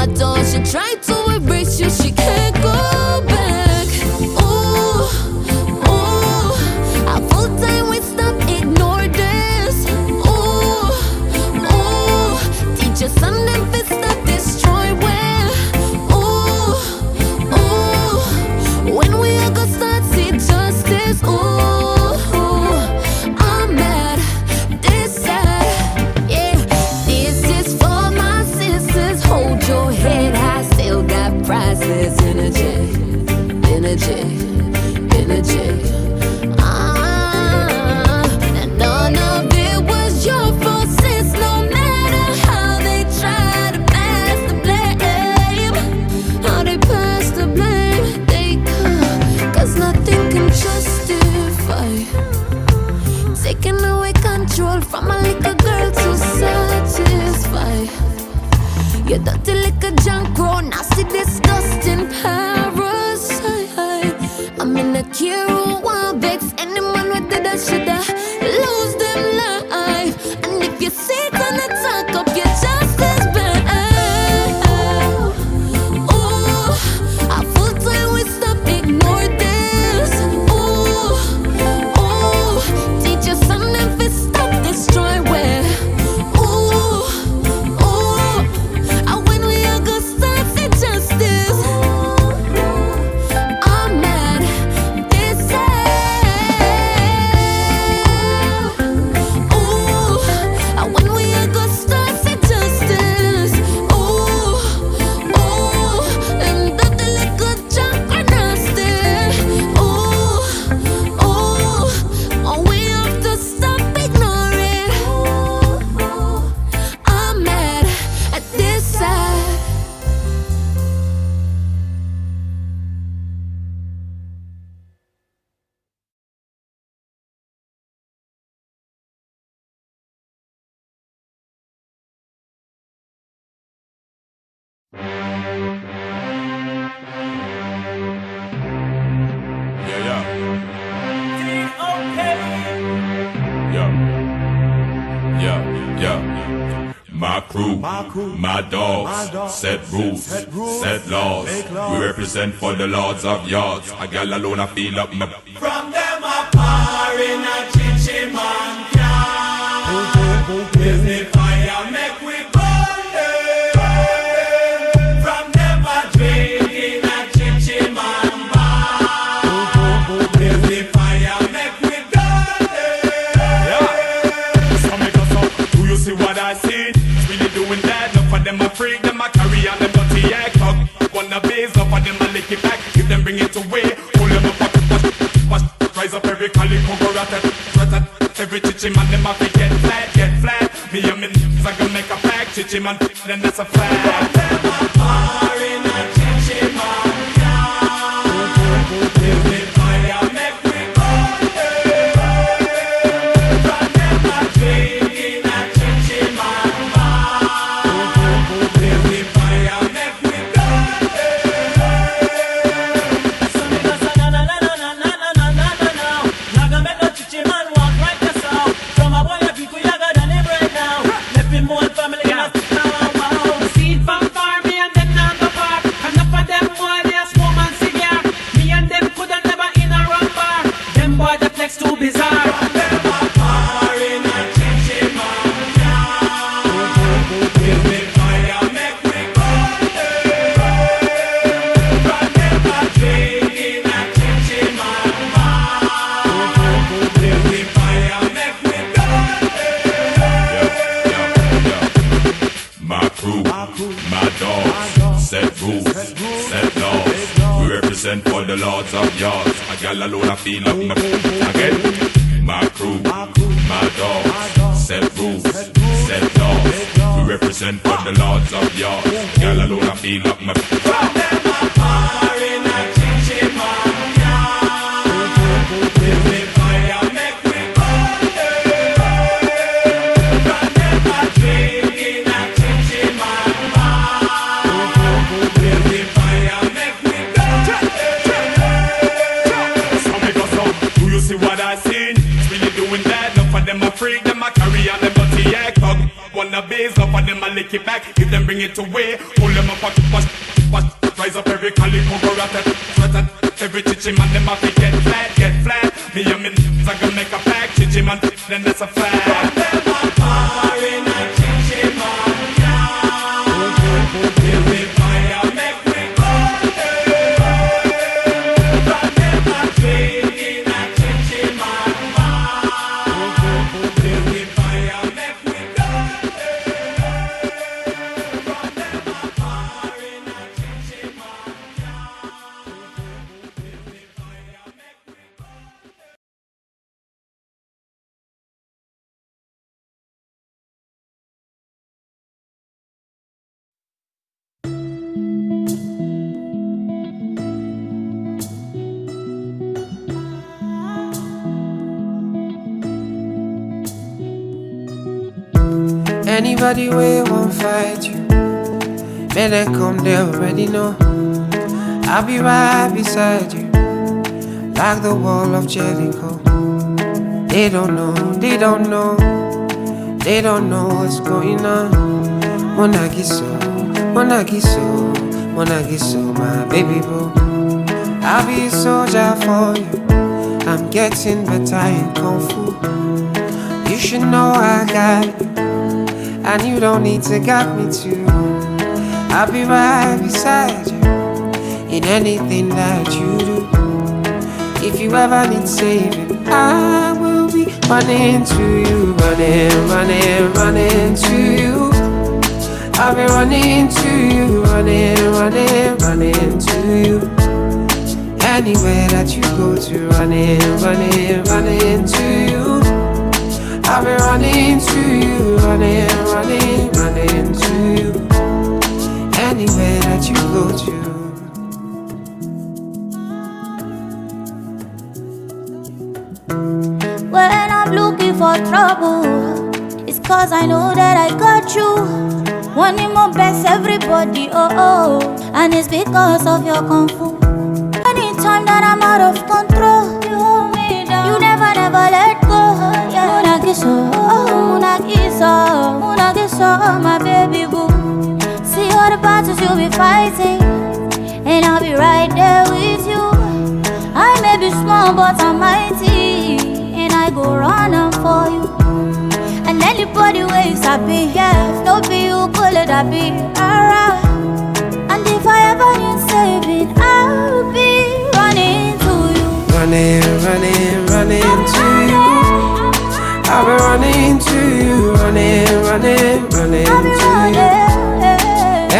my door. the lords of yards. A gal alone I feel up my friend that's a friend. bella luna fino a they come, they already know. I'll be right beside you, like the wall of Jericho. They don't know, they don't know, they don't know what's going on. Monagiso, Monagiso, Monagiso, my baby boo. I'll be a soldier for you. I'm getting better in Kung Fu. You should know I got you, and you don't need to guide me too. I'll be right beside you in anything that you do. If you ever need saving, I will be running to you, running, running, running to you. I'll be running to you, running, running, running to you. Anywhere that you go to, running, running, running to you. I'll be running to you, running, running, running to you. Anywhere that you go to. When I'm looking for trouble, it's cause I know that I got you. Wanting my best everybody, oh oh. And it's because of your kung fu. Anytime that I'm out of control, you hold me down. You never, never let go. Yeah. Munagiso, oh, Munagiso, oh. Munagiso, oh, my baby boo. The battles you'll be fighting, and I'll be right there with you. I may be small, but I'm mighty, and I go run am for you. And anybody ways I be, yeah, no be you, pull it, I be, alright. And if I ever need saving, I'll be running to you. Running, running, running to you. I'll be running to you, running, running, running to you.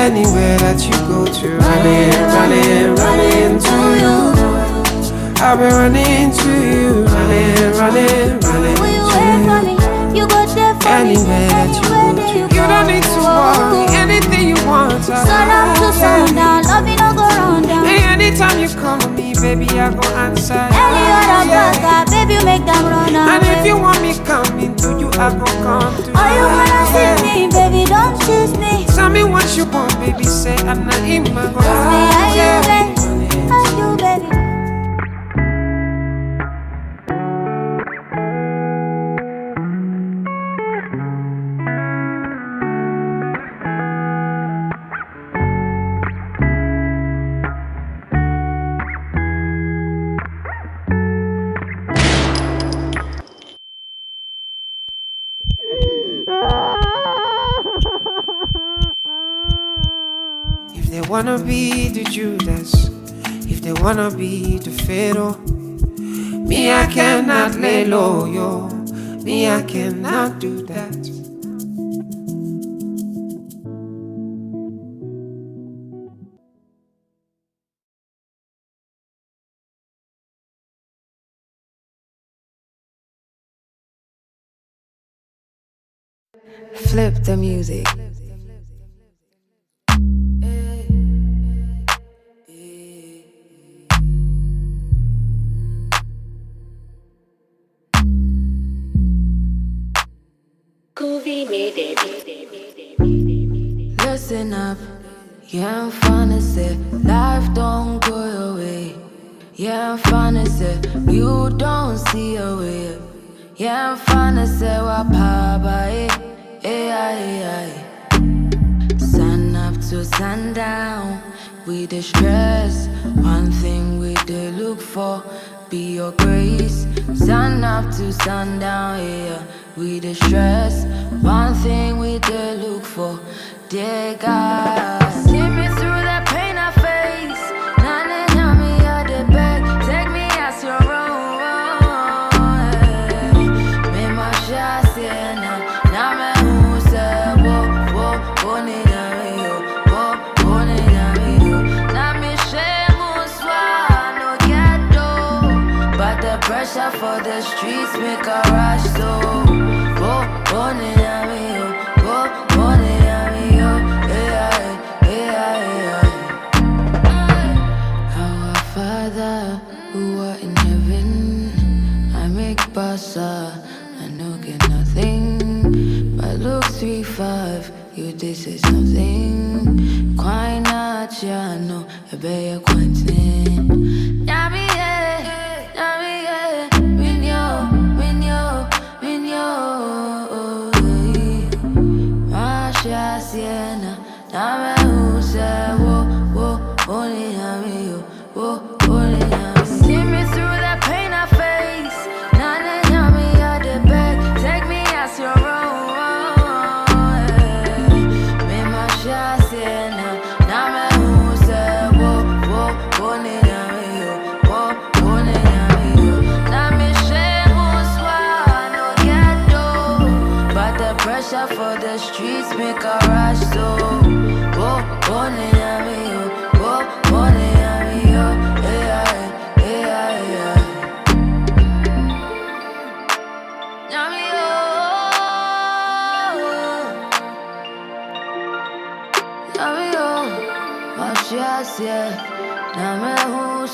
Anywhere that you go to, running, running, running to you. I'll be running to you, running, running, running to you. You go there for me. Anywhere that you go to, you don't need to worry. Anything you want, I Sun up to uh, sundown, love you no go round down. Anytime you call me, baby, I go answer. Any other Yeah. burger, baby, you make them run And if you want me coming to you, I go come to you. Oh, you wanna see me, baby, don't chase me. Tell me what you want, baby. Say I'm not in my go. Just wanna be the Judas, if they wanna be the Pharaoh, me I cannot lay low, yo. Me I cannot do that. Flip the music. Yeah, I'm finna say life don't go your way. Yeah, I'm finna say you don't see a way. Yeah, I'm what papa eh, eh, eh, eh. Sun up to sundown, we the stress. One thing we the look for, be your grace. Sun up to sundown, yeah, we the stress. One thing we the look for, dear God. Three, five. You this is something. Quite not, yeah, no. I bet you're quentin.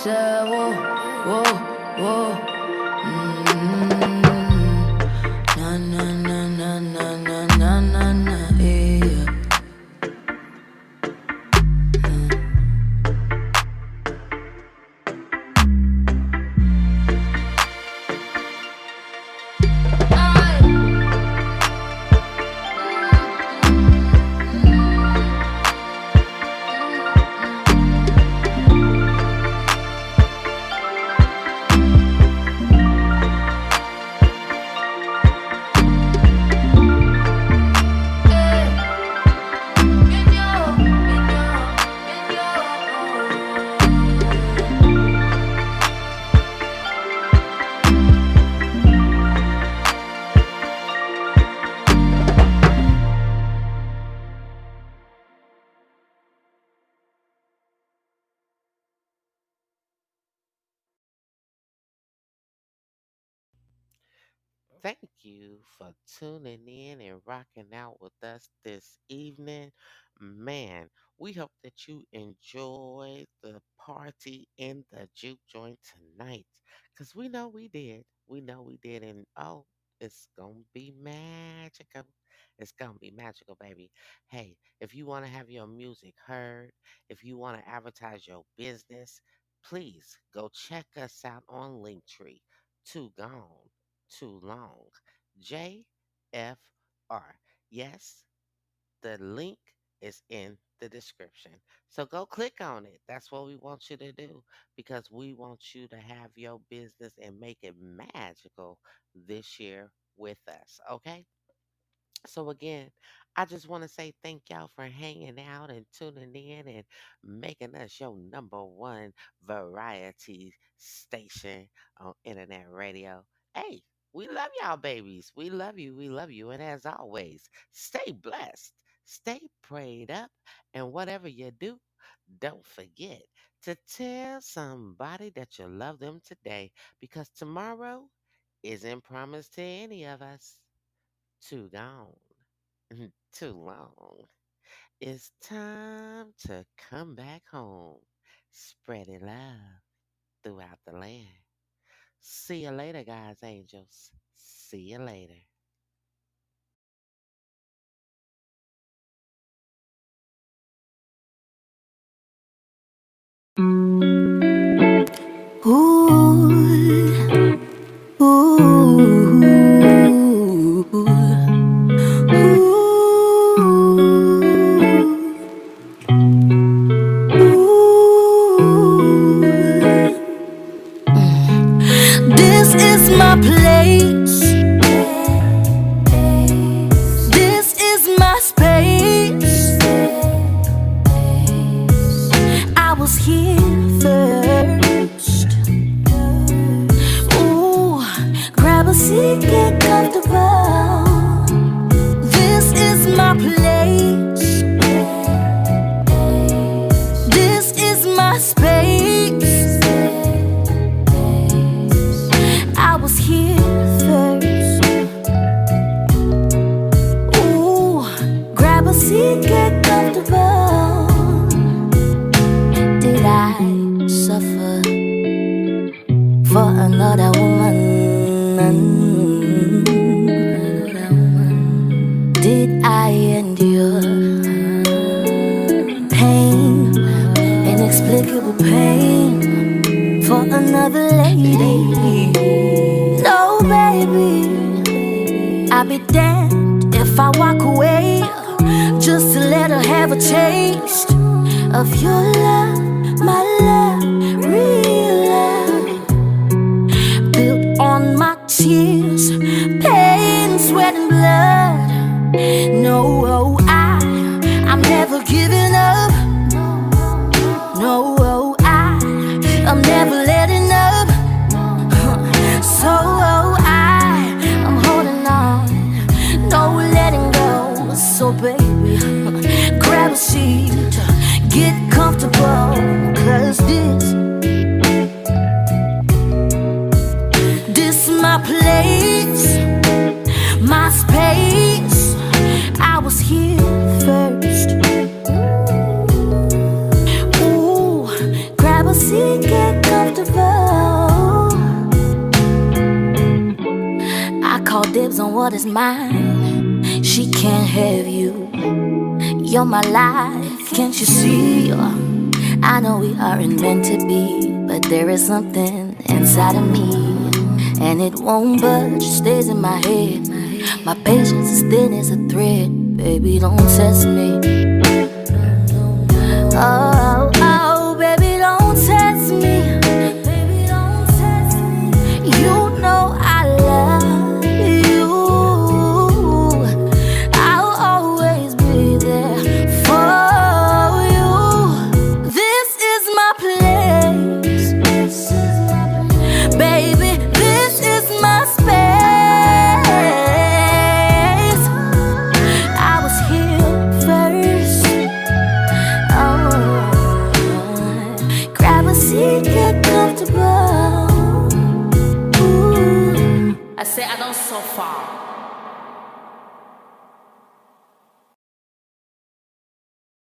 的我。You for tuning in and rocking out with us this evening. Man, we hope that you enjoy the party in the juke joint tonight. Because we know we did. We know we did. And oh, it's going to be magical. It's going to be magical, baby. Hey, if you want to have your music heard, if you want to advertise your business, please go check us out on Linktree. Too gone too long. JFR. Yes, the link is in the description. So go click on it. That's what we want you to do because we want you to have your business and make it magical this year with us. Okay? So again, I just want to say thank y'all for hanging out and tuning in and making us your number one variety station on internet radio. Hey, we love y'all babies. We love you. We love you. And as always, stay blessed, stay prayed up, and whatever you do, don't forget to tell somebody that you love them today because tomorrow isn't promised to any of us. Too gone. Mm-hmm. too long. It's time to come back home, spreading love throughout the land. See you later, guys, angels. See you later. Ooh,